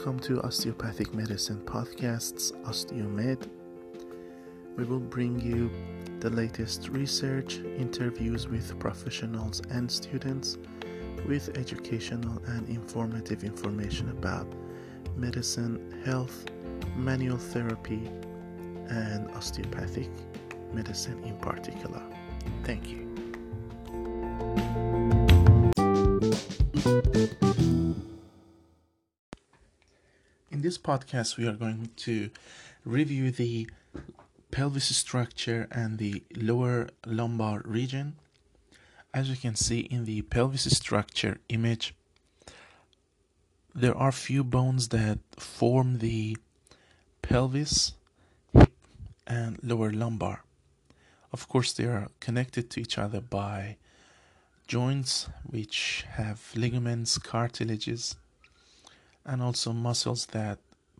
Welcome to Osteopathic Medicine Podcast's OsteoMed. We will bring you the latest research, interviews with professionals and students, with educational and informative information about medicine, health, manual therapy, and osteopathic medicine in particular. Thank you. This podcast, we are going to review the pelvis structure and the lower lumbar region. As you can see in the pelvis structure image, there are few bones that form the pelvis, hip, and lower lumbar. Of course, they are connected to each other by joints which have ligaments, cartilages, and also muscles that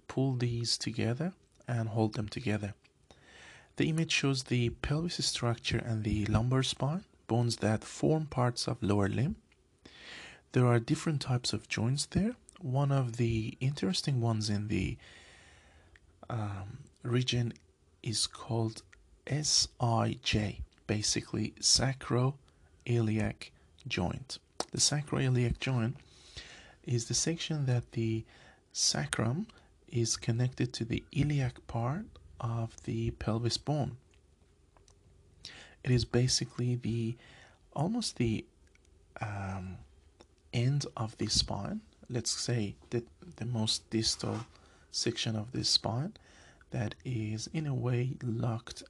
pull these together and hold them together. The image shows the pelvis structure and the lumbar spine, bones that form parts of lower limb. There are different types of joints there. One of the interesting ones in the um, region is called SIJ, basically sacroiliac joint. The sacroiliac joint is the section that the sacrum is connected to the iliac part of the pelvis bone. It is basically the almost the um, end of the spine. Let's say that the most distal section of the spine that is in a way locked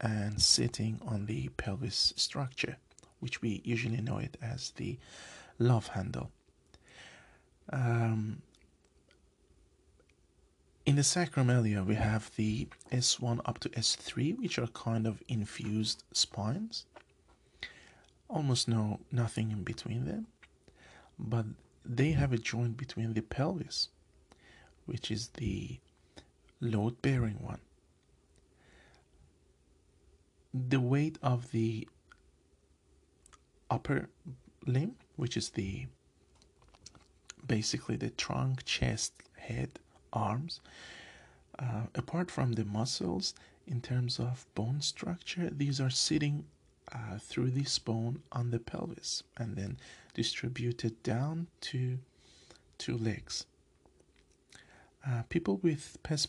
and sitting on the pelvis structure, which we usually know it as the love handle. Um, in the sacrum area, we have the S1 up to S3, which are kind of infused spines. Almost no nothing in between them, but they have a joint between the pelvis, which is the load-bearing one. The weight of the upper limb, which is the basically the trunk, chest, head, arms. Uh, apart from the muscles, in terms of bone structure, these are sitting uh, through this bone on the pelvis and then distributed down to two legs. Uh, people with pes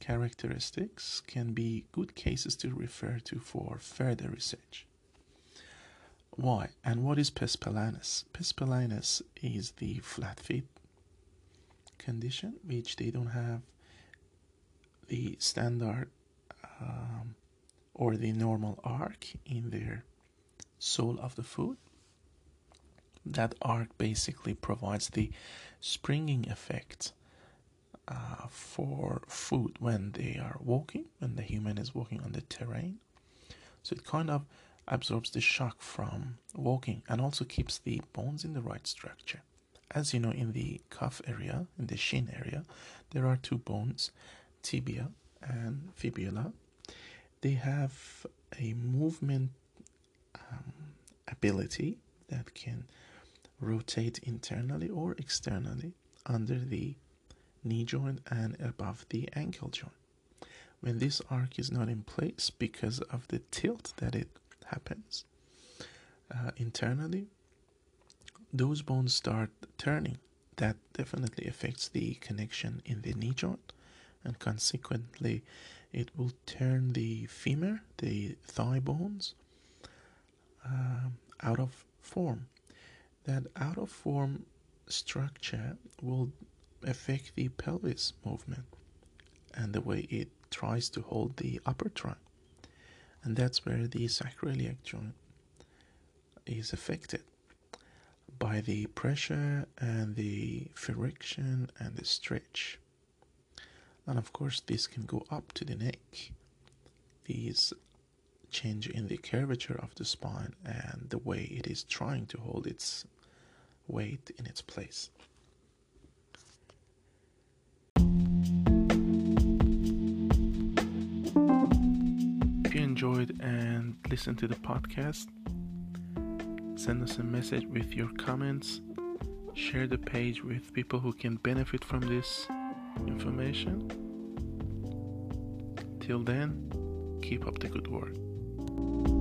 characteristics can be good cases to refer to for further research. Why and what is? Pes planus is the flat feet condition, which they don't have the standard um, or the normal arc in their sole of the foot. That arc basically provides the springing effect uh, for foot when they are walking, when the human is walking on the terrain. So it kind of absorbs the shock from walking and also keeps the bones in the right structure. As you know, in the cuff area, in the shin area, there are two bones, tibia and fibula. They have a movement um, ability that can rotate internally or externally under the knee joint and above the ankle joint. When this arc is not in place because of the tilt that it happens uh, internally, those bones start turning. That definitely affects the connection in the knee joint, and consequently, it will turn the femur, the thigh bones, uh, out of form. That out of form structure will affect the pelvis movement and the way it tries to hold the upper trunk. And that's where the sacroiliac joint is affected by the pressure and the friction and the stretch. And of course, this can go up to the neck. These change in the curvature of the spine and the way it is trying to hold its weight in its place. Enjoyed and listened to the podcast, send us a message with your comments, share the page with people who can benefit from this information. Till then, keep up the good work.